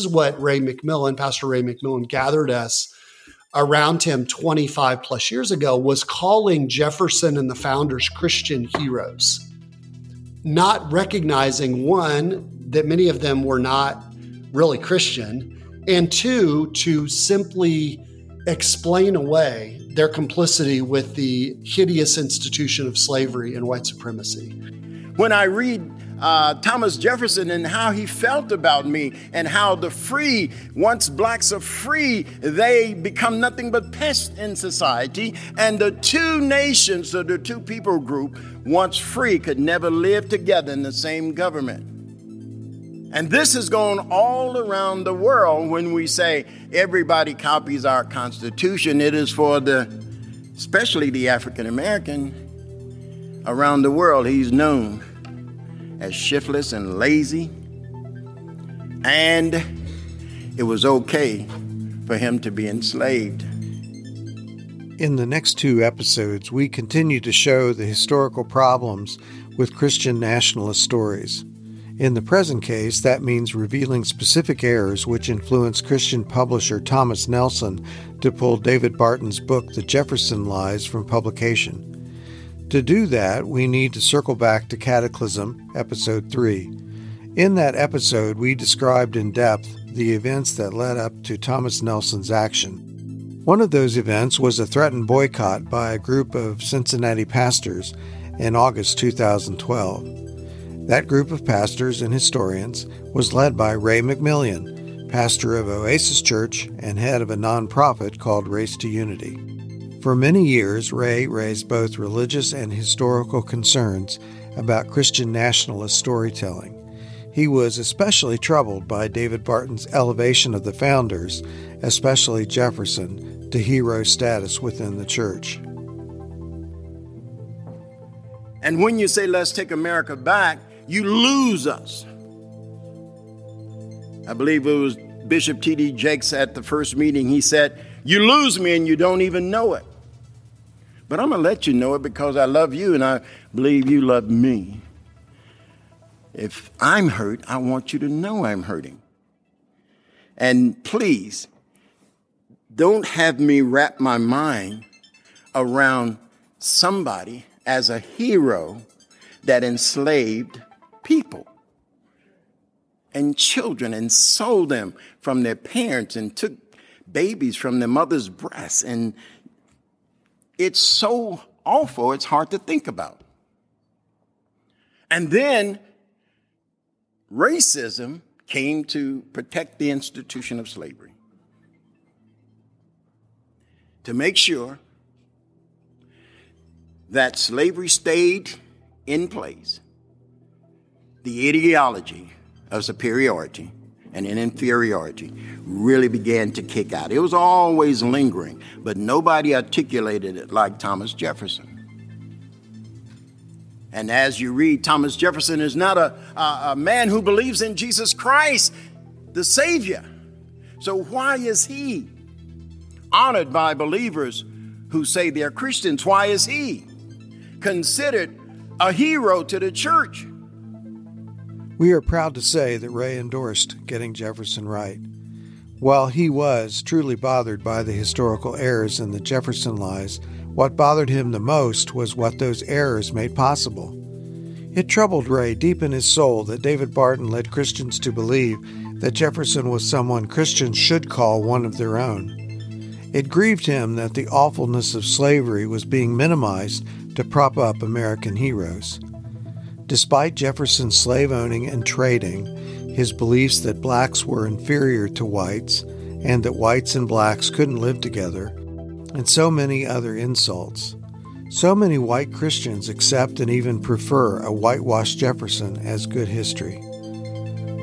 is what Ray McMillian, Pastor Ray McMillian, gathered us around him 25 plus years ago was calling Jefferson and the founders Christian heroes, not recognizing one, that many of them were not really Christian, and two, to simply explain away their complicity with the hideous institution of slavery and white supremacy. When I read uh, Thomas Jefferson and how he felt about me, and how the free, once blacks are free, they become nothing but pests in society. And the two nations, or the two people group, once free, could never live together in the same government. And this is going all around the world when we say everybody copies our Constitution. It is for the, especially the African American around the world, he's known as shiftless and lazy. And it was okay for him to be enslaved. In the next two episodes, we continue to show the historical problems with Christian nationalist stories. In the present case, that means revealing specific errors which influenced Christian publisher Thomas Nelson to pull David Barton's book, The Jefferson Lies, from publication. To do that, we need to circle back to Cataclysm, Episode 3. In that episode, we described in depth the events that led up to Thomas Nelson's action. One of those events was a threatened boycott by a group of Cincinnati pastors in August 2012. That group of pastors and historians was led by Ray McMillian, pastor of Oasis Church and head of a nonprofit called Race to Unity. For many years, Ray raised both religious and historical concerns about Christian nationalist storytelling. He was especially troubled by David Barton's elevation of the founders, especially Jefferson, to hero status within the church. And when you say, let's take America back, you lose us. I believe it was Bishop T.D. Jakes at the first meeting. He said, You lose me and you don't even know it. But I'm going to let you know it because I love you and I believe you love me. If I'm hurt, I want you to know I'm hurting. And please, don't have me wrap my mind around somebody as a hero that enslaved people and children and sold them from their parents and took babies from their mother's breasts and it's so awful, it's hard to think about. And then racism came to protect the institution of slavery, to make sure that slavery stayed in place, the ideology of superiority and an inferiority really began to kick out. It was always lingering, but nobody articulated it like Thomas Jefferson. And as you read, Thomas Jefferson is not a, a, a man who believes in Jesus Christ, the Savior. So, why is he honored by believers who say they're Christians? Why is he considered a hero to the church? We are proud to say that Ray endorsed getting Jefferson right. While he was truly bothered by the historical errors in the Jefferson lies, what bothered him the most was what those errors made possible. It troubled Ray deep in his soul that David Barton led Christians to believe that Jefferson was someone Christians should call one of their own. It grieved him that the awfulness of slavery was being minimized to prop up American heroes. Despite Jefferson's slave owning and trading, his beliefs that blacks were inferior to whites and that whites and blacks couldn't live together, and so many other insults. So many white Christians accept and even prefer a whitewashed Jefferson as good history.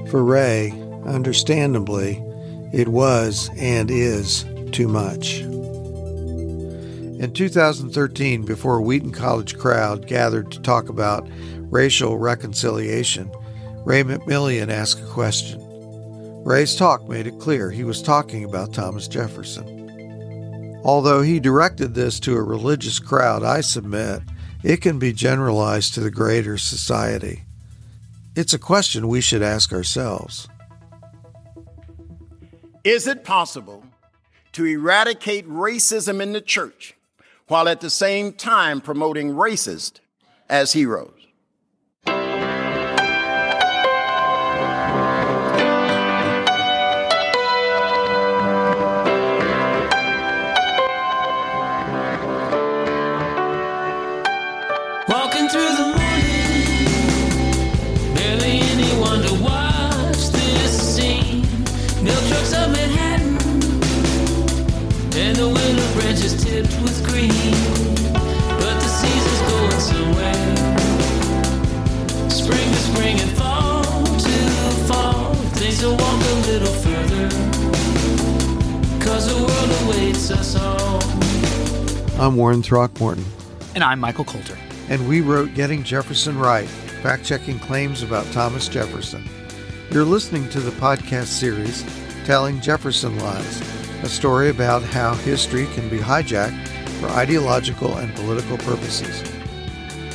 For Ray, understandably, it was and is too much. In 2013, before a Wheaton College crowd gathered to talk about racial reconciliation, Ray McMillian asked a question. Ray's talk made it clear he was talking about Thomas Jefferson. Although he directed this to a religious crowd, I submit it can be generalized to the greater society. It's a question we should ask ourselves. Is it possible to eradicate racism in the church while at the same time promoting racists as heroes? Oh. I'm Warren Throckmorton. And I'm Michael Coulter. And we wrote Getting Jefferson Right, fact checking claims about Thomas Jefferson. You're listening to the podcast series, Telling Jefferson Lies, a story about how history can be hijacked for ideological and political purposes.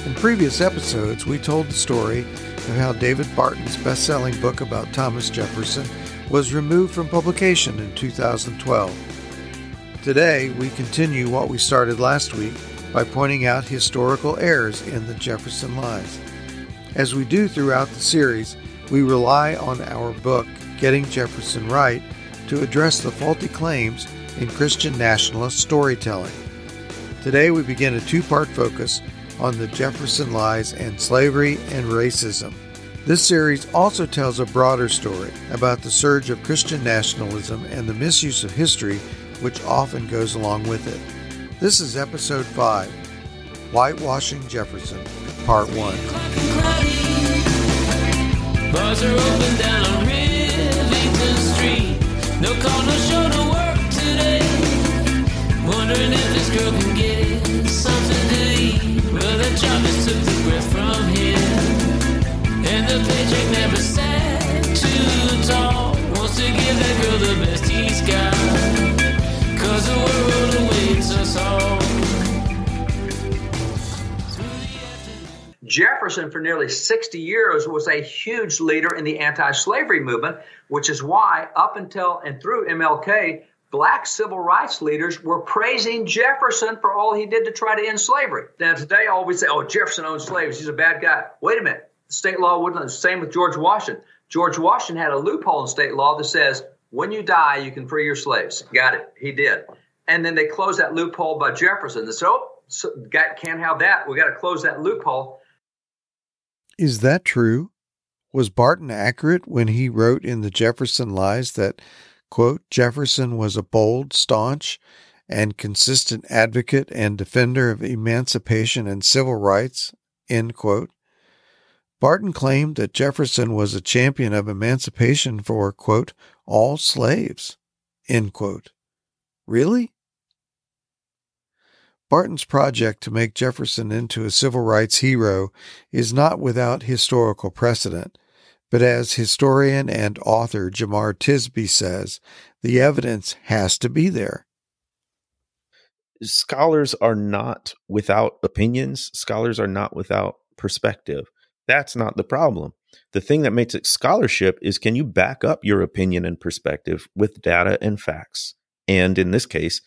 In previous episodes, we told the story of how David Barton's best selling book about Thomas Jefferson was removed from publication in 2012. Today, we continue what we started last week by pointing out historical errors in the Jefferson Lies. As we do throughout the series, we rely on our book, Getting Jefferson Right, to address the faulty claims in Christian nationalist storytelling. Today, we begin a two part focus on the Jefferson Lies and slavery and racism. This series also tells a broader story about the surge of Christian nationalism and the misuse of history which often goes along with it. This is episode 5 Whitewashing Jefferson, Part 1. Jefferson, for nearly 60 years, was a huge leader in the anti slavery movement, which is why, up until and through MLK, black civil rights leaders were praising Jefferson for all he did to try to end slavery. Now, today, all we say, oh, Jefferson owned slaves. He's a bad guy. Wait a minute. State law wouldn't. Same with George Washington. George Washington had a loophole in state law that says when you die, you can free your slaves. Got it. He did and then they closed that loophole by Jefferson. They said, "Oh, so got, can't have that. We got to close that loophole." Is that true? Was Barton accurate when he wrote in the Jefferson Lies that, quote, Jefferson was a bold, staunch, and consistent advocate and defender of emancipation and civil rights, end quote? Barton claimed that Jefferson was a champion of emancipation for, quote, all slaves, end quote. Really? Barton's project to make Jefferson into a civil rights hero is not without historical precedent, but as historian and author Jemar Tisby says, the evidence has to be there. Scholars are not without opinions, scholars are not without perspective. That's not the problem. The thing that makes it scholarship is can you back up your opinion and perspective with data and facts? and in this case,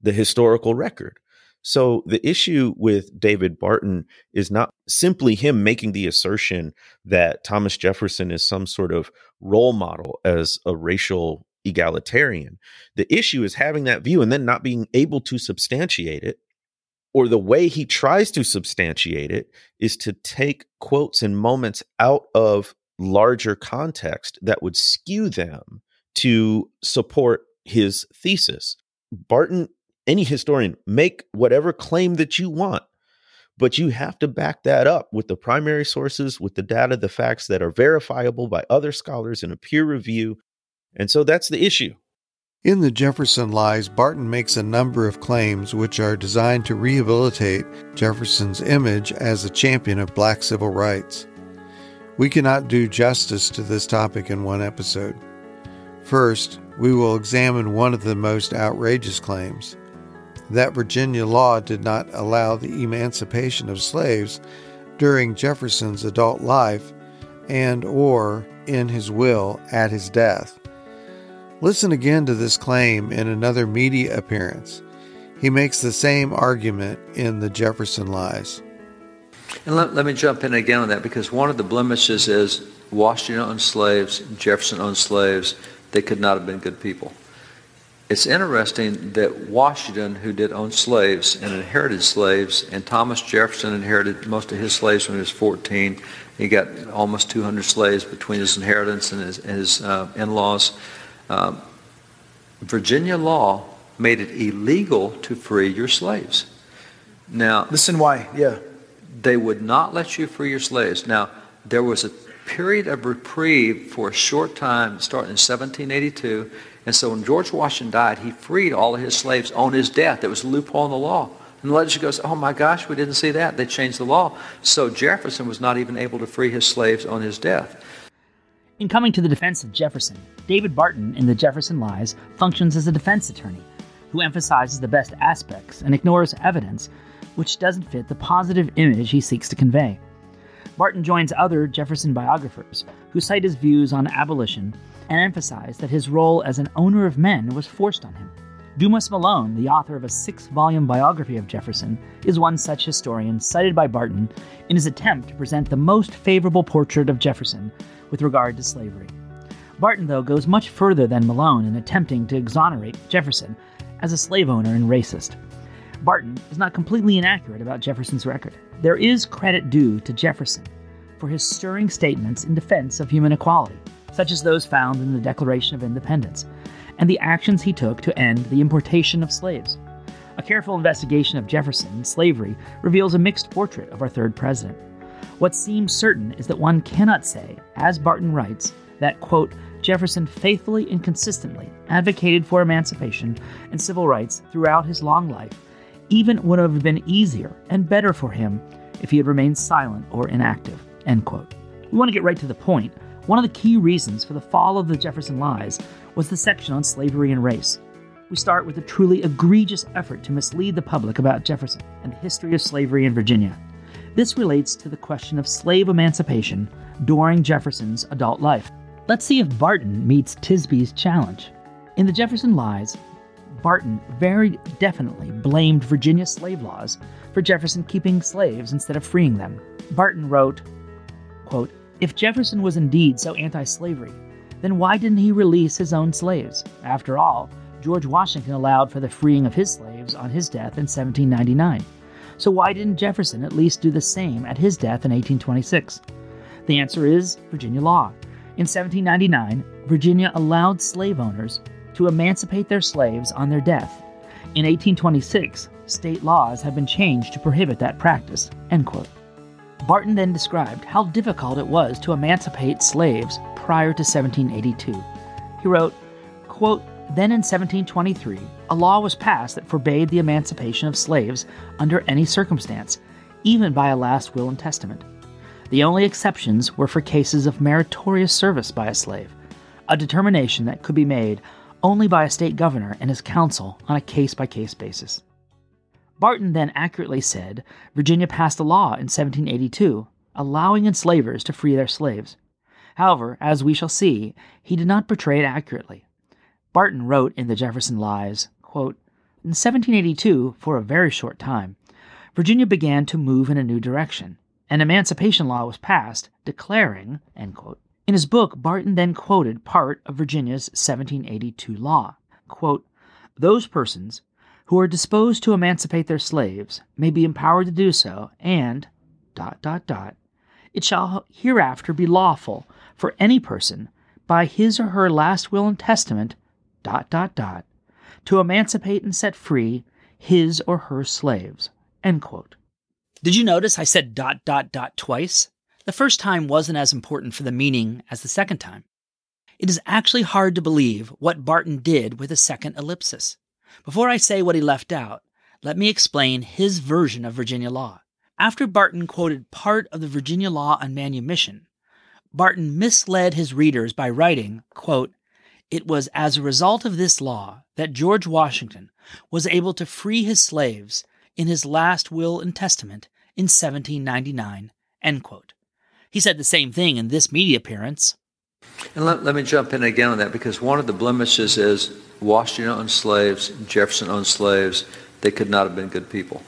the historical record. So the issue with David Barton is not simply him making the assertion that Thomas Jefferson is some sort of role model as a racial egalitarian. The issue is having that view and then not being able to substantiate it. Or the way he tries to substantiate it is to take quotes and moments out of larger context that would skew them to support his thesis. Barton, any historian, make whatever claim that you want, but you have to back that up with the primary sources, with the data, the facts that are verifiable by other scholars in a peer review. And so that's the issue. In the Jefferson Lies, Barton makes a number of claims which are designed to rehabilitate Jefferson's image as a champion of black civil rights. We cannot do justice to this topic in one episode. First, we will examine one of the most outrageous claims that Virginia law did not allow the emancipation of slaves during Jefferson's adult life and or in his will at his death. Listen again to this claim in another media appearance. He makes the same argument in the Jefferson Lies. And let, let me jump in again on that because one of the blemishes is Washington owned slaves, Jefferson owned slaves. They could not have been good people. It's interesting that Washington, who did own slaves and inherited slaves, and Thomas Jefferson inherited most of his slaves when he was 14. He got almost 200 slaves between his inheritance and his, his uh, in laws. Um, Virginia law made it illegal to free your slaves. Now, listen why, yeah. They would not let you free your slaves. Now, there was a period of reprieve for a short time, starting in 1782. And so when George Washington died, he freed all of his slaves on his death. There was a loophole in the law. And the legislature goes, oh my gosh, we didn't see that. They changed the law. So Jefferson was not even able to free his slaves on his death. In coming to the defense of Jefferson, David Barton in The Jefferson Lies functions as a defense attorney who emphasizes the best aspects and ignores evidence which doesn't fit the positive image he seeks to convey. Barton joins other Jefferson biographers who cite his views on abolition and emphasize that his role as an owner of men was forced on him. Dumas Malone, the author of a six volume biography of Jefferson, is one such historian cited by Barton in his attempt to present the most favorable portrait of Jefferson with regard to slavery. Barton, though, goes much further than Malone in attempting to exonerate Jefferson as a slave owner and racist. Barton is not completely inaccurate about Jefferson's record. There is credit due to Jefferson for his stirring statements in defense of human equality, such as those found in the Declaration of Independence, and the actions he took to end the importation of slaves. A careful investigation of Jefferson and slavery reveals a mixed portrait of our third president. What seems certain is that one cannot say, as Barton writes, that, quote, Jefferson faithfully and consistently advocated for emancipation and civil rights throughout his long life, even would have been easier and better for him if he had remained silent or inactive. End quote. We want to get right to the point. One of the key reasons for the fall of the Jefferson Lies was the section on slavery and race. We start with a truly egregious effort to mislead the public about Jefferson and the history of slavery in Virginia. This relates to the question of slave emancipation during Jefferson's adult life. Let's see if Barton meets Tisby's challenge. In the Jefferson Lies, Barton very definitely blamed Virginia slave laws for Jefferson keeping slaves instead of freeing them. Barton wrote, quote, If Jefferson was indeed so anti slavery, then why didn't he release his own slaves? After all, George Washington allowed for the freeing of his slaves on his death in 1799. So why didn't Jefferson at least do the same at his death in 1826? The answer is Virginia law. In 1799, Virginia allowed slave owners to emancipate their slaves on their death. In 1826, state laws have been changed to prohibit that practice. End quote. Barton then described how difficult it was to emancipate slaves prior to 1782. He wrote, quote, then in 1723, a law was passed that forbade the emancipation of slaves under any circumstance, even by a last will and testament. The only exceptions were for cases of meritorious service by a slave, a determination that could be made only by a state governor and his council on a case by case basis. Barton then accurately said Virginia passed a law in 1782 allowing enslavers to free their slaves. However, as we shall see, he did not portray it accurately. Barton wrote in the Jefferson Lies, quote, In 1782, for a very short time, Virginia began to move in a new direction. An emancipation law was passed declaring, quote, in his book, Barton then quoted part of Virginia's 1782 law. Quote, Those persons who are disposed to emancipate their slaves may be empowered to do so, and dot dot dot it shall hereafter be lawful for any person by his or her last will and testament dot dot dot to emancipate and set free his or her slaves. End quote. Did you notice I said dot dot dot twice? The first time wasn't as important for the meaning as the second time. It is actually hard to believe what Barton did with a second ellipsis. Before I say what he left out, let me explain his version of Virginia law. After Barton quoted part of the Virginia law on manumission, Barton misled his readers by writing, quote, It was as a result of this law that George Washington was able to free his slaves in his last will and testament in 1799. End quote. He said the same thing in this media appearance. And let, let me jump in again on that because one of the blemishes is Washington owned slaves, Jefferson owned slaves. They could not have been good people.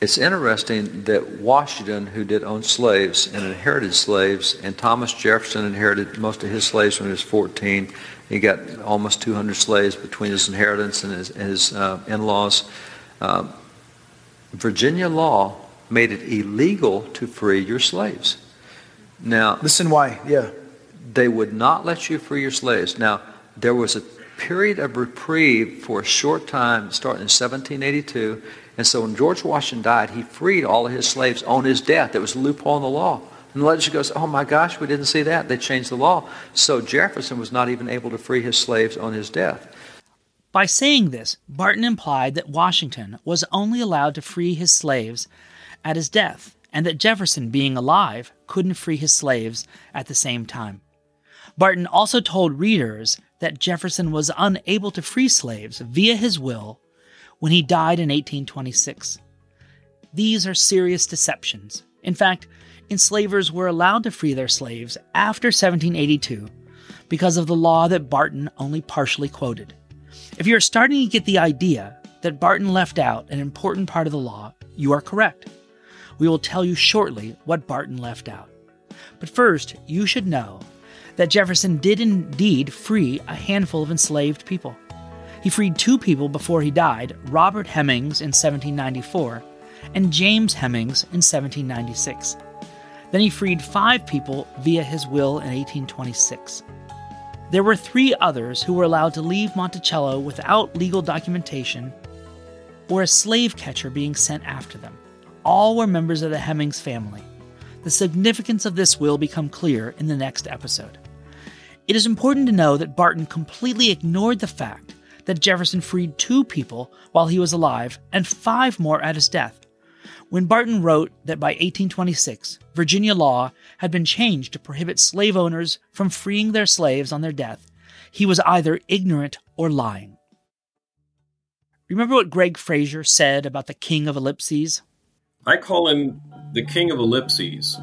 It's interesting that Washington, who did own slaves and inherited slaves, and Thomas Jefferson inherited most of his slaves when he was 14. He got almost 200 slaves between his inheritance and his, his uh, in laws. Uh, Virginia law made it illegal to free your slaves. Now, listen why, yeah. They would not let you free your slaves. Now, there was a period of reprieve for a short time, starting in 1782. And so when George Washington died, he freed all of his slaves on his death. There was a loophole in the law. And the legislature goes, oh my gosh, we didn't see that. They changed the law. So Jefferson was not even able to free his slaves on his death. By saying this, Barton implied that Washington was only allowed to free his slaves at his death, and that Jefferson, being alive, couldn't free his slaves at the same time. Barton also told readers that Jefferson was unable to free slaves via his will when he died in 1826. These are serious deceptions. In fact, enslavers were allowed to free their slaves after 1782 because of the law that Barton only partially quoted. If you're starting to get the idea that Barton left out an important part of the law, you are correct. We will tell you shortly what Barton left out. But first, you should know that Jefferson did indeed free a handful of enslaved people. He freed two people before he died Robert Hemings in 1794 and James Hemings in 1796. Then he freed five people via his will in 1826. There were three others who were allowed to leave Monticello without legal documentation or a slave catcher being sent after them. All were members of the Hemings family. The significance of this will become clear in the next episode. It is important to know that Barton completely ignored the fact that Jefferson freed two people while he was alive and five more at his death. When Barton wrote that by 1826, Virginia law had been changed to prohibit slave owners from freeing their slaves on their death, he was either ignorant or lying. Remember what Gregg Frazer said about the King of Ellipses? I call him the King of Ellipses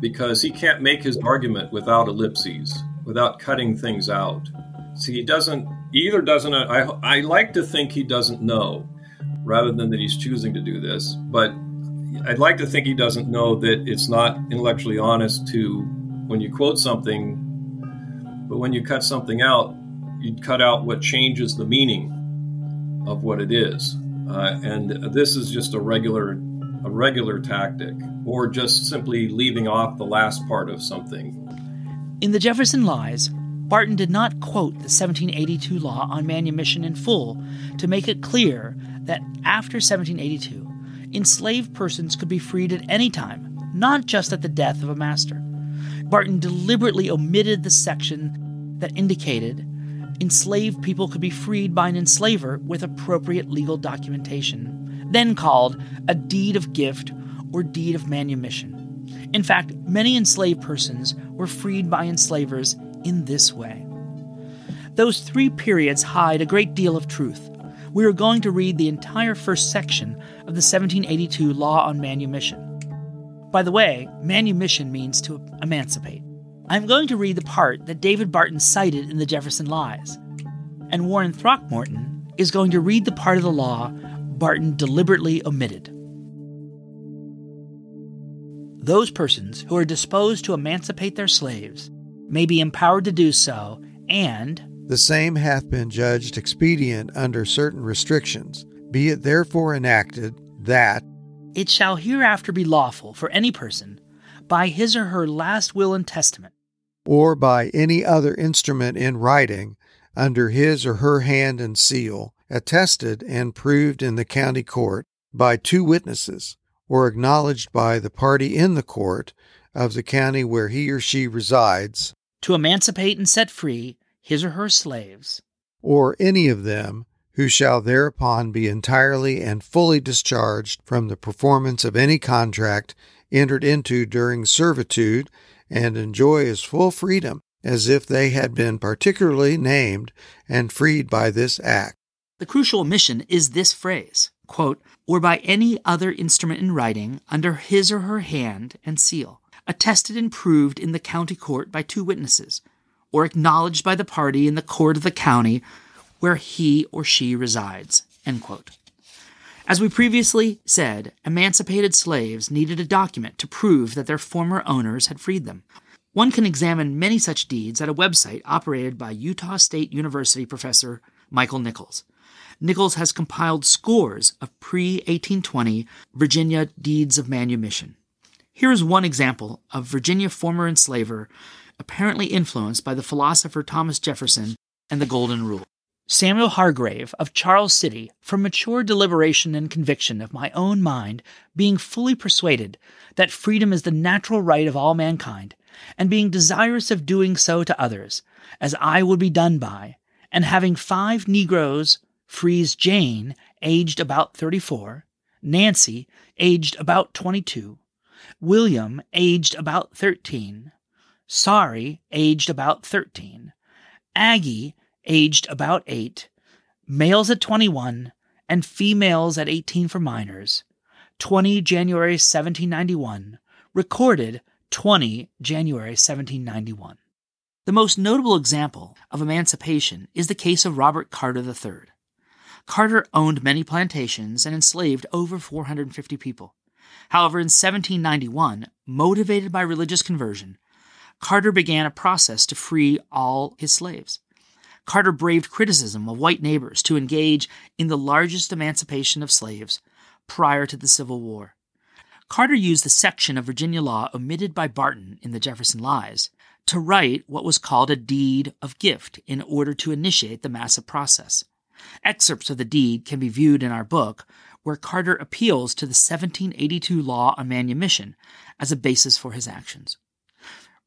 because he can't make his argument without ellipses without cutting things out. See, he doesn't either doesn't I I like to think he doesn't know rather than that he's choosing to do this, but I'd like to think he doesn't know that it's not intellectually honest to when you quote something but when you cut something out, you cut out what changes the meaning of what it is. Uh, and this is just a regular a regular tactic or just simply leaving off the last part of something in the Jefferson Lies, Barton did not quote the 1782 law on manumission in full to make it clear that after 1782, enslaved persons could be freed at any time, not just at the death of a master. Barton deliberately omitted the section that indicated enslaved people could be freed by an enslaver with appropriate legal documentation, then called a deed of gift or deed of manumission. In fact, many enslaved persons were freed by enslavers in this way. Those three periods hide a great deal of truth. We are going to read the entire first section of the 1782 Law on Manumission. By the way, manumission means to emancipate. I'm going to read the part that David Barton cited in the Jefferson Lies, and Warren Throckmorton is going to read the part of the law Barton deliberately omitted those persons who are disposed to emancipate their slaves may be empowered to do so, and the same hath been judged expedient under certain restrictions. Be it therefore enacted that it shall hereafter be lawful for any person, by his or her last will and testament, or by any other instrument in writing, under his or her hand and seal, attested and proved in the county court by two witnesses, or acknowledged by the party in the court of the county where he or she resides, to emancipate and set free his or her slaves, or any of them who shall thereupon be entirely and fully discharged from the performance of any contract entered into during servitude and enjoy as full freedom as if they had been particularly named and freed by this act. The crucial omission is this phrase quote, or by any other instrument in writing under his or her hand and seal, attested and proved in the county court by two witnesses, or acknowledged by the party in the court of the county where he or she resides. As we previously said, emancipated slaves needed a document to prove that their former owners had freed them. One can examine many such deeds at a website operated by Utah State University professor Michael Nicholls. Nicholls has compiled scores of pre 1820 Virginia deeds of manumission. Here is one example of Virginia former enslaver apparently influenced by the philosopher Thomas Jefferson and the Golden Rule. Samuel Hargrave of Charles City, from mature deliberation and conviction of my own mind, being fully persuaded that freedom is the natural right of all mankind, and being desirous of doing so to others, as I would be done by, and having five Negroes frees Jane, aged about 34, Nancy, aged about 22, William, aged about 13, Sorry, aged about 13, Aggie, aged about 8, males at 21, and females at 18 for minors, 20 January 1791, recorded 20 January 1791. The most notable example of emancipation is the case of Robert Carter III. Carter owned many plantations and enslaved over 450 people. However, in 1791, motivated by religious conversion, Carter began a process to free all his slaves. Carter braved criticism of white neighbors to engage in the largest emancipation of slaves prior to the Civil War. Carter used the section of Virginia law omitted by Barton in the Jefferson Lies to write what was called a deed of gift in order to initiate the massive process. Excerpts of the deed can be viewed in our book, where Carter appeals to the 1782 law on manumission as a basis for his actions.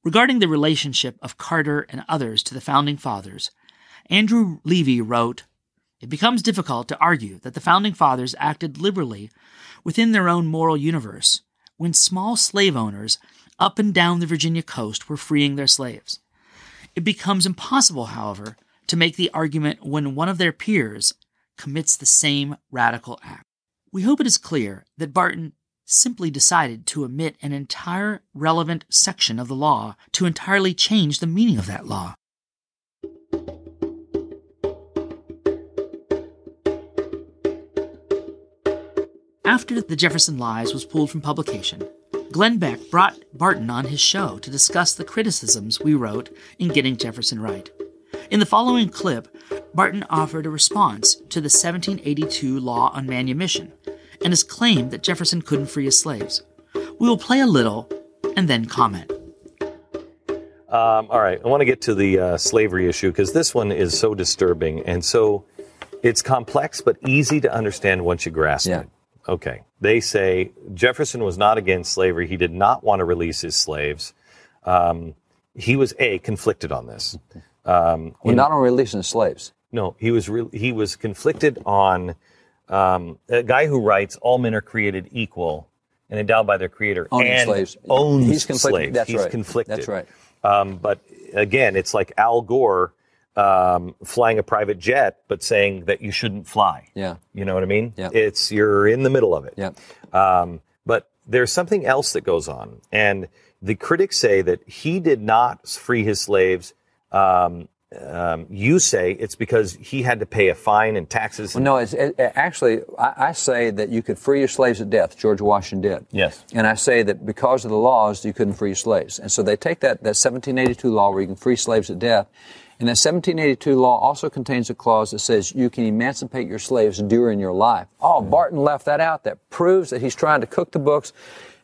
Regarding the relationship of Carter and others to the Founding Fathers, Andrew Levy wrote, It becomes difficult to argue that the Founding Fathers acted liberally within their own moral universe when small slave owners up and down the Virginia coast were freeing their slaves. It becomes impossible, however, to make the argument when one of their peers commits the same radical act. We hope it is clear that Barton simply decided to omit an entire relevant section of the law to entirely change the meaning of that law. After The Jefferson Lies was pulled from publication, Glenn Beck brought Barton on his show to discuss the criticisms we wrote in Getting Jefferson Right. In the following clip, Barton offered a response to the 1782 law on manumission and his claim that Jefferson couldn't free his slaves. We will play a little and then comment. Um, all right, I want to get to the uh, slavery issue because this one is so disturbing and so it's complex but easy to understand once you grasp Yeah. it. Okay. They say Jefferson was not against slavery. He did not want to release his slaves. Um, he was a conflicted on this. Um, Well, in- not on releasing slaves. no, he was re- he was conflicted on um, a guy who writes all men are created equal and endowed by their creator Owning and slaves. owns He's conflicted. slaves. That's He's right. conflicted. That's right. Um, but again, it's like Al Gore um, flying a private jet, but saying that you shouldn't fly. Yeah. You know what I mean? Yeah. It's you're in the middle of it. Yeah. Um, but there's something else that goes on, and the critics say that he did not free his slaves. Um, um, you say it's because he had to pay a fine and taxes. Well, no, it's it, actually, I, I say that you could free your slaves at death. George Washington did. Yes. And I say that because of the laws, you couldn't free your slaves. And so they take that, that 1782 law where you can free slaves at death. And that 1782 law also contains a clause that says you can emancipate your slaves during your life. Oh, Barton left that out. That proves that he's trying to cook the books.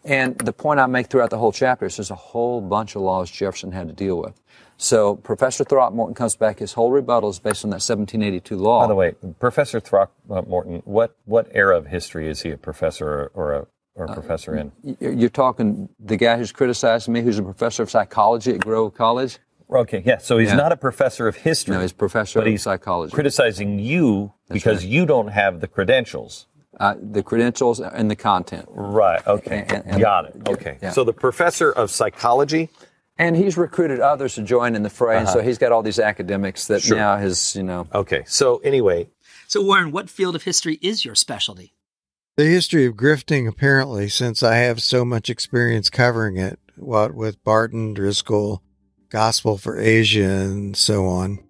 And the point I make throughout the whole chapter is there's a whole bunch of laws Jefferson had to deal with. So Professor Throckmorton comes back. His whole rebuttal is based on that 1782 law. By the way, Professor Throckmorton, what what era of history is he a professor or a or a professor in? You're you're talking the guy who's criticizing me, who's a professor of psychology at Grove College. Okay, yeah. So he's Yeah. not a professor of history. No, he's professor but of he's psychology. criticizing you because you don't have the credentials. Uh, the credentials and the content. Right. Okay. And- and- Got it. Okay. Yeah. So the professor of psychology. And he's recruited others to join in the fray, and so he's got all these academics that Uh-huh. Sure. now his, you know. Okay. So anyway, So, Warren, what field of history is your specialty? The history of grifting, apparently, since I have so much experience covering it, what with Barton, Driscoll, Gospel for Asia and so on.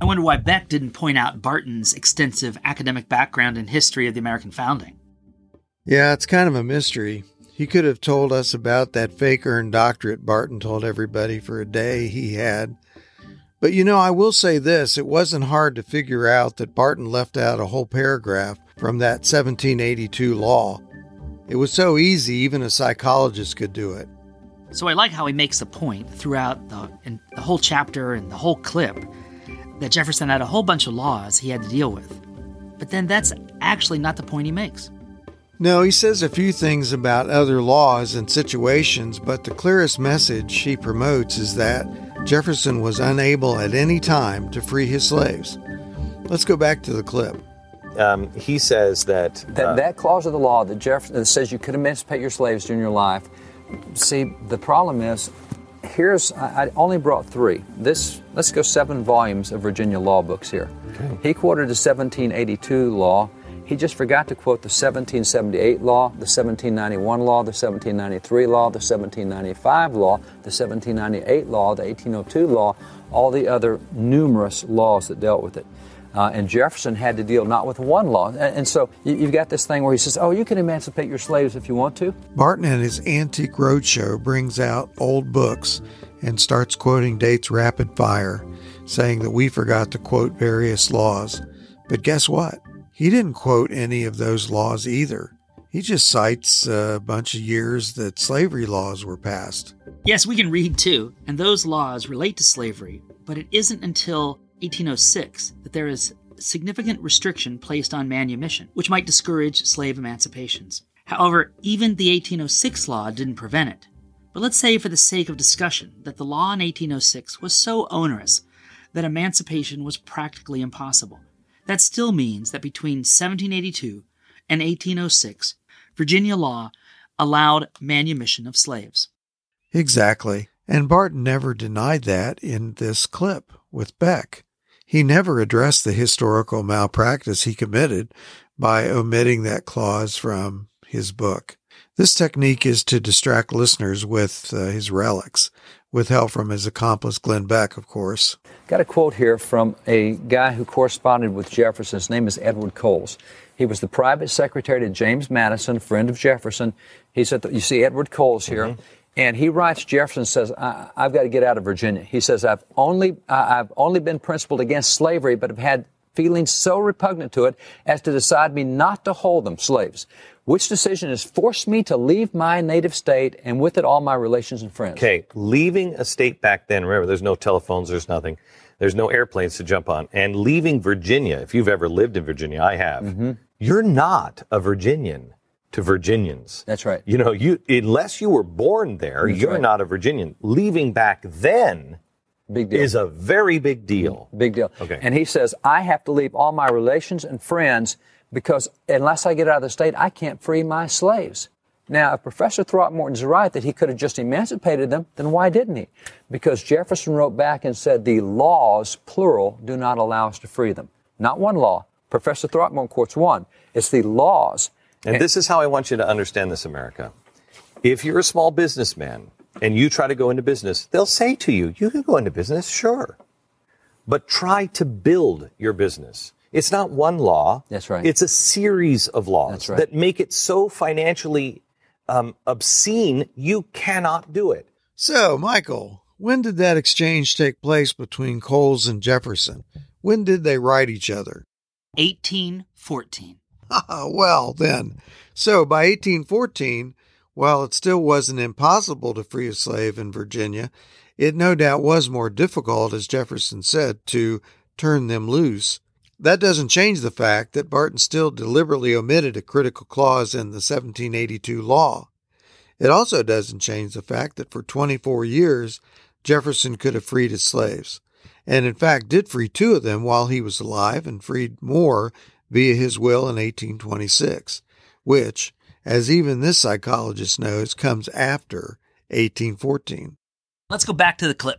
I wonder why Beck didn't point out Barton's extensive academic background in history of the American founding. Yeah, it's kind of a mystery. He could have told us about that fake earned doctorate Barton told everybody for a day he had. But you know, I will say this it wasn't hard to figure out that Barton left out a whole paragraph from that 1782 law. It was so easy, even a psychologist could do it. So I like how he makes the point throughout the, the whole chapter and the whole clip that Jefferson had a whole bunch of laws he had to deal with. But then that's actually not the point he makes. No, he says a few things about other laws and situations, but the clearest message he promotes is that Jefferson was unable at any time to free his slaves. Let's go back to the clip. Um, he says that, that uh, that clause of the law that Jefferson that says you could emancipate your slaves during your life. See, the problem is, here's I, I only brought three. This let's go seven volumes of Virginia law books here. Okay. He quoted the 1782 law. He just forgot to quote the 1778 law, the 1791 law, the 1793 law, the 1795 law, the 1798 law, the 1802 law, all the other numerous laws that dealt with it. Uh, and Jefferson had to deal not with one law. And, and so you, have got this thing where he says, oh, you can emancipate your slaves if you want to. Barton and his Antique Roadshow brings out old books and starts quoting dates rapid fire, saying that we forgot to quote various laws. But guess what? He didn't quote any of those laws either. He just cites a bunch of years that slavery laws were passed. Yes, we can read too, and those laws relate to slavery, but it isn't until 1806 that there is significant restriction placed on manumission, which might discourage slave emancipations. However, even the 1806 law didn't prevent it. But let's say, for the sake of discussion, that the law in 1806 was so onerous that emancipation was practically impossible. That still means that between 1782 and 1806, Virginia law allowed manumission of slaves. Exactly. And Barton never denied that in this clip with Beck. He never addressed the historical malpractice he committed by omitting that clause from his book. This technique is to distract listeners with uh, his relics, with help from his accomplice Glenn Beck, of course. Got a quote here from a guy who corresponded with Jefferson. His name is Edward Coles. He was the private secretary to James Madison, friend of Jefferson. He said, You see Edward Coles here. Mm-hmm. And he writes, Jefferson says, I, have got to get out of Virginia. He says, I've only, I've only been principled against slavery, but have had feelings so repugnant to it as to decide me not to hold them slaves which decision has forced me to leave my native state and with it all my relations and friends. Okay, leaving a state back then, remember, there's no telephones, there's nothing, there's no airplanes to jump on. And leaving Virginia, if you've ever lived in Virginia, I have, mm-hmm. you're not a Virginian to Virginians. That's right. You know, you unless you were born there, That's you're right. not a Virginian. Leaving back then Big deal. is a very big deal. Big deal. Okay. And he says, I have to leave all my relations and friends because unless I get out of the state, I can't free my slaves. Now, if Professor Throckmorton's right that he could have just emancipated them, then why didn't he? Because Jefferson wrote back and said the laws, plural, do not allow us to free them. Not one law. Professor Throckmorton quotes one. It's the laws. And, and this is how I want you to understand this, America. If you're a small businessman and you try to go into business, they'll say to you, you can go into business, sure. But try to build your business. It's not one law. That's right. It's a series of laws right. that make it so financially um, obscene you cannot do it. So, Michael, when did that exchange take place between Coles and Jefferson? When did they write each other? 1814. well, then. So, by 1814, while it still wasn't impossible to free a slave in Virginia, it no doubt was more difficult, as Jefferson said, to turn them loose. That doesn't change the fact that Barton still deliberately omitted a critical clause in the 1782 law. It also doesn't change the fact that for 24 years, Jefferson could have freed his slaves, and in fact did free two of them while he was alive and freed more via his will in 1826, which, as even this psychologist knows, comes after 1814. Let's go back to the clip.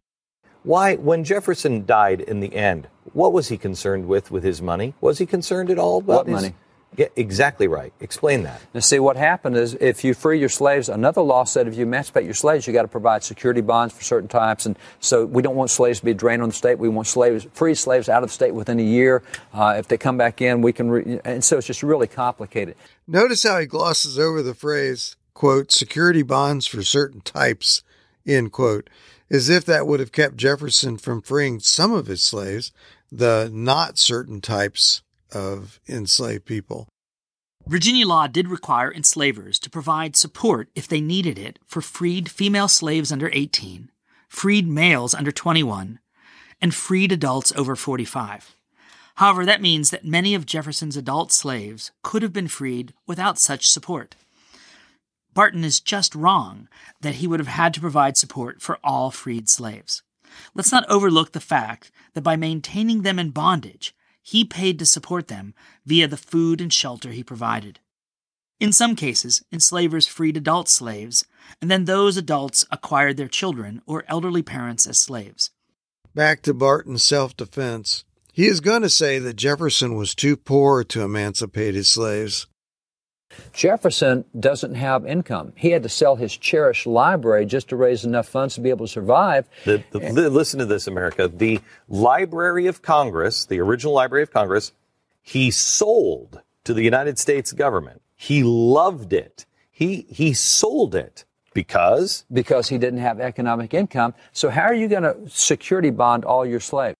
Why, when Jefferson died in the end, what was he concerned with with his money? Was he concerned at all about what his, money? Yeah, exactly right. Explain that. Now, see, what happened is if you free your slaves, another law said if you emancipate your slaves, you got to provide security bonds for certain types. And so we don't want slaves to be drained on the state. We want slaves, free slaves out of the state within a year. Uh, if they come back in, we can. Re- and so it's just really complicated. Notice how he glosses over the phrase, quote, security bonds for certain types, end quote, as if that would have kept Jefferson from freeing some of his slaves, the not certain types of enslaved people. Virginia law did require enslavers to provide support if they needed it for freed female slaves under 18, freed males under 21, and freed adults over 45. However, that means that many of Jefferson's adult slaves could have been freed without such support. Barton is just wrong that he would have had to provide support for all freed slaves. Let's not overlook the fact that by maintaining them in bondage, he paid to support them via the food and shelter he provided. In some cases, enslavers freed adult slaves, and then those adults acquired their children or elderly parents as slaves. Back to Barton's self defense. He is going to say that Jefferson was too poor to emancipate his slaves. Jefferson doesn't have income. He had to sell his cherished library just to raise enough funds to be able to survive. The, the, listen to this, America. The Library of Congress, the original Library of Congress, he sold to the United States government. He loved it. He, he sold it because? Because he didn't have economic income. So how are you going to security bond all your slaves?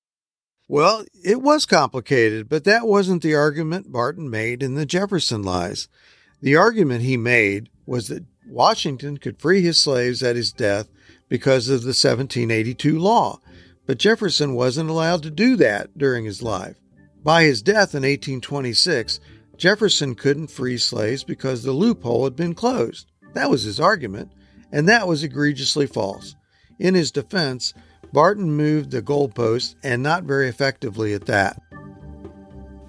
Well, it was complicated, but that wasn't the argument Barton made in the Jefferson lies. The argument he made was that Washington could free his slaves at his death because of the 1782 law, but Jefferson wasn't allowed to do that during his life. By his death in 1826, Jefferson couldn't free slaves because the loophole had been closed. That was his argument, and that was egregiously false. In his defense, Barton moved the goalpost, and not very effectively at that.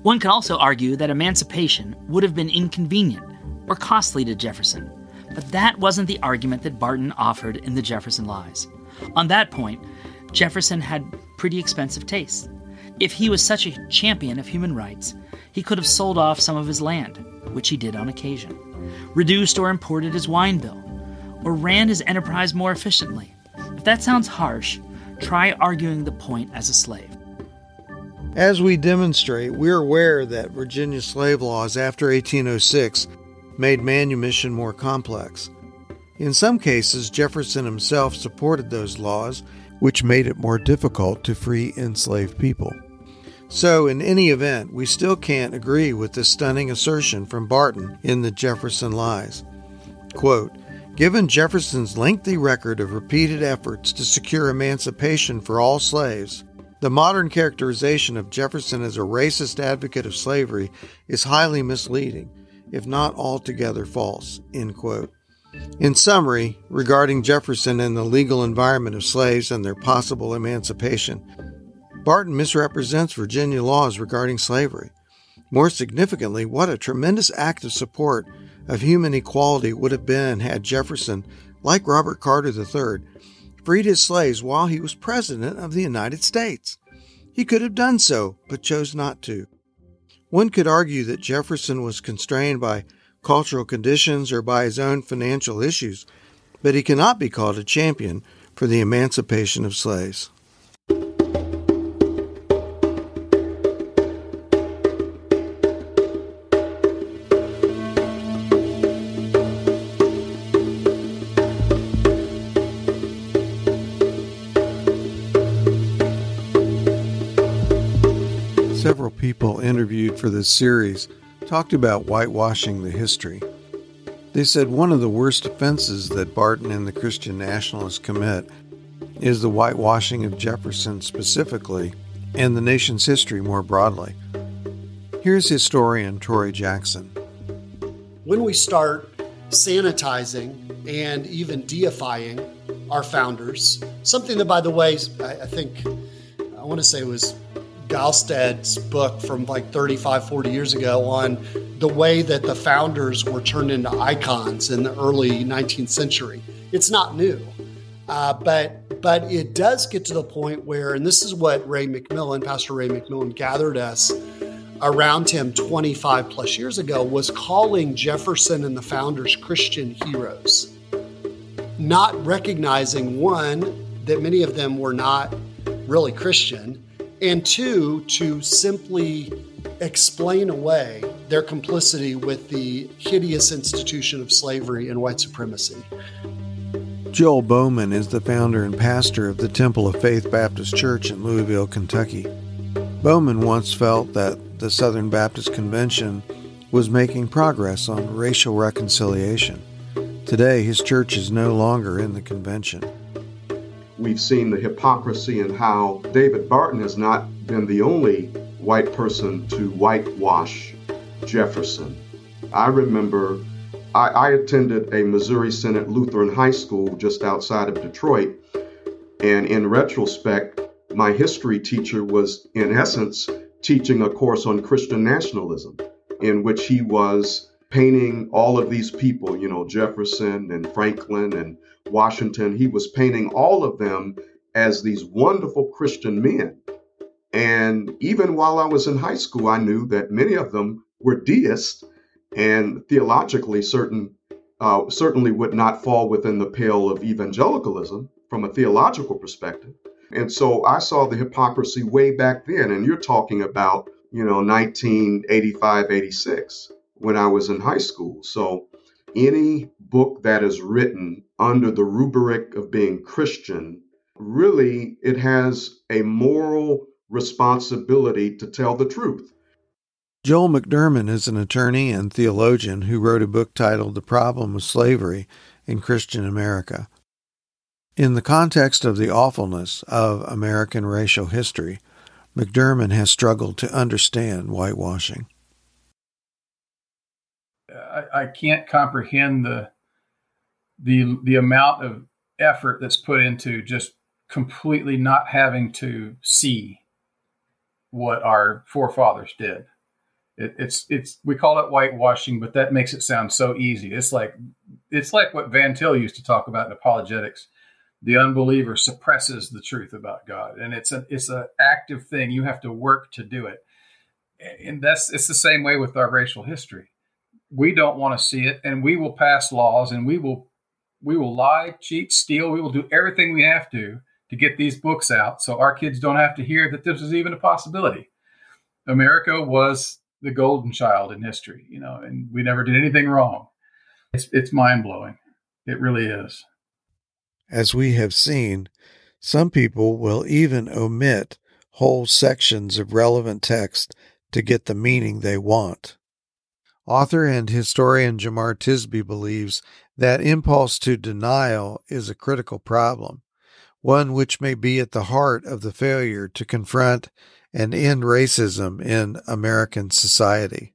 One can also argue that emancipation would have been inconvenient or costly to Jefferson, but that wasn't the argument that Barton offered in the Jefferson Lies. On that point, Jefferson had pretty expensive tastes. If he was such a champion of human rights, he could have sold off some of his land, which he did on occasion, reduced or imported his wine bill, or ran his enterprise more efficiently. If that sounds harsh, try arguing the point as a slave. As we demonstrate, we're aware that Virginia slave laws after 1806 made manumission more complex. In some cases, Jefferson himself supported those laws, which made it more difficult to free enslaved people. So, in any event, we still can't agree with this stunning assertion from Barton in the Jefferson Lies. Quote, Given Jefferson's lengthy record of repeated efforts to secure emancipation for all slaves, the modern characterization of Jefferson as a racist advocate of slavery is highly misleading if not altogether false. In summary, regarding Jefferson and the legal environment of slaves and their possible emancipation, Barton misrepresents Virginia laws regarding slavery. More significantly, what a tremendous act of support of human equality would have been had Jefferson, like Robert Carter III, freed his slaves while he was President of the United States. He could have done so, but chose not to. One could argue that Jefferson was constrained by cultural conditions or by his own financial issues, but he cannot be called a champion for the emancipation of slaves. People interviewed for this series talked about whitewashing the history. They said one of the worst offenses that Barton and the Christian Nationalists commit is the whitewashing of Jefferson specifically and the nation's history more broadly. Here's historian Troy Jackson. When we start sanitizing and even deifying our founders, something that, by the way, I think I want to say was Galstad's book from like 35, 40 years ago on the way that the founders were turned into icons in the early 19th century. It's not new, uh, but but it does get to the point where, and this is what Ray McMillian, Pastor Ray McMillian, gathered us around him 25 plus years ago was calling Jefferson and the founders Christian heroes, not recognizing one, that many of them were not really Christian, and two, to simply explain away their complicity with the hideous institution of slavery and white supremacy. Joel Bowman is the founder and pastor of the Temple of Faith Baptist Church in Louisville, Kentucky. Bowman once felt that the Southern Baptist Convention was making progress on racial reconciliation. Today, his church is no longer in the convention. We've seen the hypocrisy and how David Barton has not been the only white person to whitewash Jefferson. I remember I, I attended a Missouri Synod Lutheran high school just outside of Detroit, and in retrospect, my history teacher was, in essence, teaching a course on Christian nationalism, in which he was painting all of these people, you know, Jefferson and Franklin and Washington. He was painting all of them as these wonderful Christian men. And even while I was in high school, I knew that many of them were deists and theologically certain uh, certainly would not fall within the pale of evangelicalism from a theological perspective. And so I saw the hypocrisy way back then. And you're talking about, you know, 1985, 86 when I was in high school. So any book that is written under the rubric of being Christian, really, it has a moral responsibility to tell the truth. Joel McDurmon is an attorney and theologian who wrote a book titled The Problem of Slavery in Christian America. In the context of the awfulness of American racial history, McDermott has struggled to understand whitewashing. I, I can't comprehend the the the amount of effort that's put into just completely not having to see what our forefathers did. It, it's it's we call it whitewashing, but that makes it sound so easy. It's like it's like what Van Til used to talk about in apologetics the unbeliever suppresses the truth about God, and it's a it's an active thing. You have to work to do it, and that's it's the same way with our racial history. We don't want to see it, and we will pass laws, and we will we will lie, cheat, steal. We will do everything we have to to get these books out, so our kids don't have to hear that this is even a possibility. America was the golden child in history, you know, and we never did anything wrong. It's it's mind blowing. It really is. As we have seen, some people will even omit whole sections of relevant text to get the meaning they want. Author and historian Jemar Tisby believes that impulse to denial is a critical problem, one which may be at the heart of the failure to confront and end racism in American society.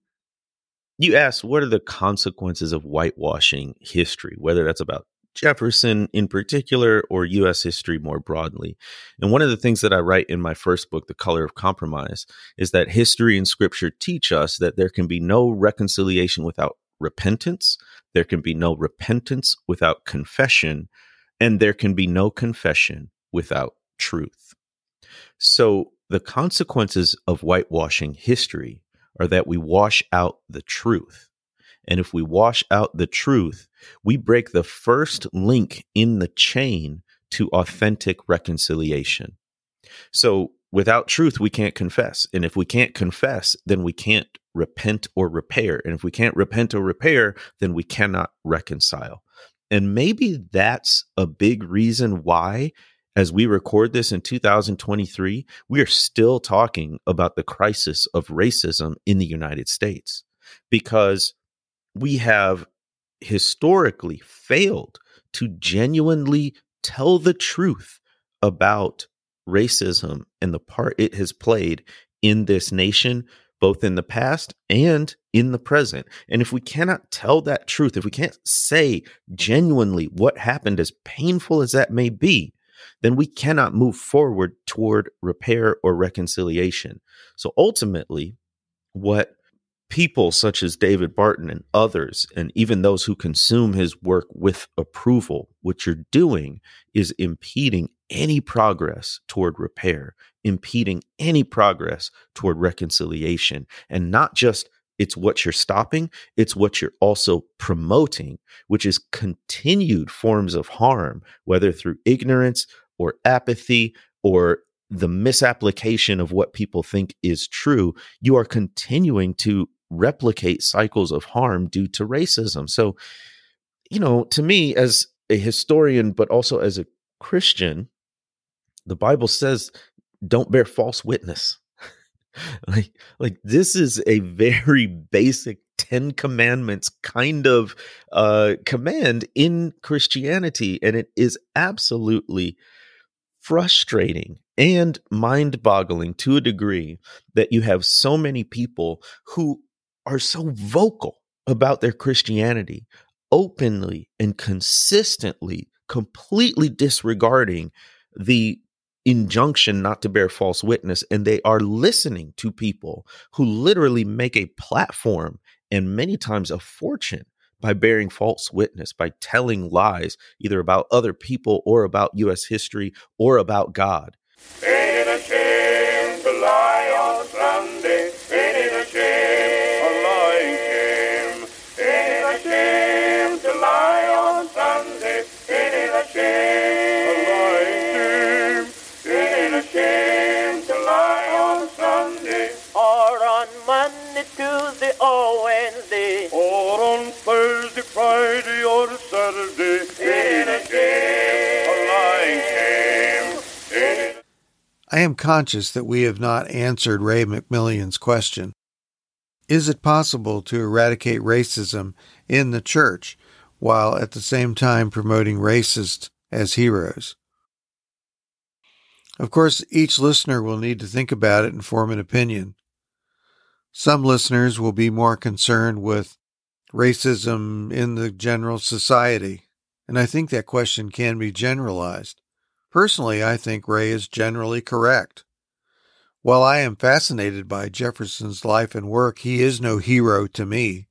You asked, what are the consequences of whitewashing history, whether that's about Jefferson in particular or US history more broadly. And one of the things that I write in my first book, The Color of Compromise, is that history and scripture teach us that there can be no reconciliation without repentance, there can be no repentance without confession, and there can be no confession without truth. So the consequences of whitewashing history are that we wash out the truth. And if we wash out the truth, we break the first link in the chain to authentic reconciliation. So without truth, we can't confess. And if we can't confess, then we can't repent or repair. And if we can't repent or repair, then we cannot reconcile. And maybe that's a big reason why, as we record this in 2023, we are still talking about the crisis of racism in the United States because we have historically failed to genuinely tell the truth about racism and the part it has played in this nation, both in the past and in the present. And if we cannot tell that truth, if we can't say genuinely what happened, as painful as that may be, then we cannot move forward toward repair or reconciliation. So ultimately, what people such as David Barton and others, and even those who consume his work with approval, what you're doing is impeding any progress toward repair, impeding any progress toward reconciliation, and not just it's what you're stopping, it's what you're also promoting, which is continued forms of harm, whether through ignorance or apathy or the misapplication of what people think is true, you are continuing to replicate cycles of harm due to racism. So, you know, to me, as a historian, but also as a Christian, the Bible says, don't bear false witness. like, like this is a very basic Ten Commandments kind of uh, command in Christianity, and it is absolutely frustrating and mind boggling to a degree that you have so many people who are so vocal about their Christianity, openly and consistently, completely disregarding the injunction not to bear false witness. And they are listening to people who literally make a platform and many times a fortune by bearing false witness, by telling lies, either about other people or about U.S. history or about God. I am conscious that we have not answered Ray McMillian's question. Is it possible to eradicate racism in the church while at the same time promoting racists as heroes? Of course, each listener will need to think about it and form an opinion. Some listeners will be more concerned with racism in the general society? And I think that question can be generalized. Personally, I think Ray is generally correct. While I am fascinated by Jefferson's life and work, he is no hero to me.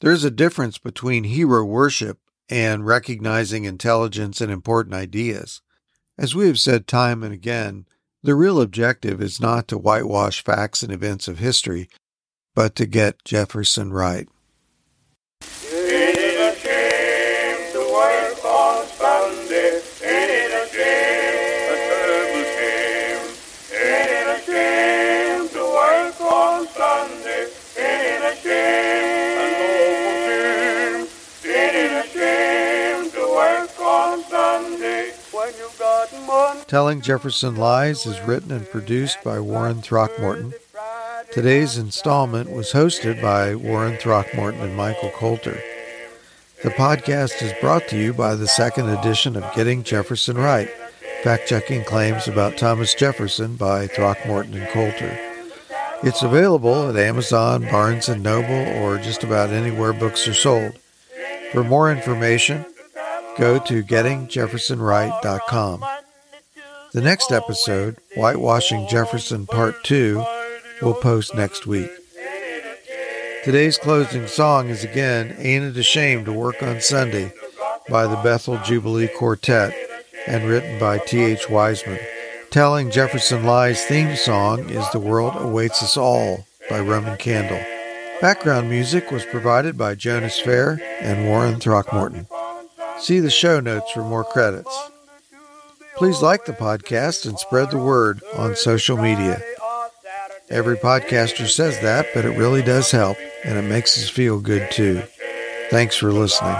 There's a difference between hero worship and recognizing intelligence and important ideas. As we have said time and again, the real objective is not to whitewash facts and events of history, but to get Jefferson right. Telling Jefferson Lies is written and produced by Warren Throckmorton. Today's installment was hosted by Warren Throckmorton and Michael Coulter. The podcast is brought to you by the second edition of Getting Jefferson Right, fact checking claims about Thomas Jefferson by Throckmorton and Coulter. It's available at Amazon, Barnes & Noble, or just about anywhere books are sold. For more information, go to gettingjeffersonright.com. The next episode, Whitewashing Jefferson Part 2, will post next week. Today's closing song is again Ain't It a Shame to Work on Sunday by the Bethel Jubilee Quartet and written by T.H. Wiseman. Telling Jefferson Lies theme song is The World Awaits Us All by Roman Candle. Background music was provided by Jonas Fair and Warren Throckmorton. See the show notes for more credits. Please like the podcast and spread the word on social media. Every podcaster says that, but it really does help, and it makes us feel good too. Thanks for listening.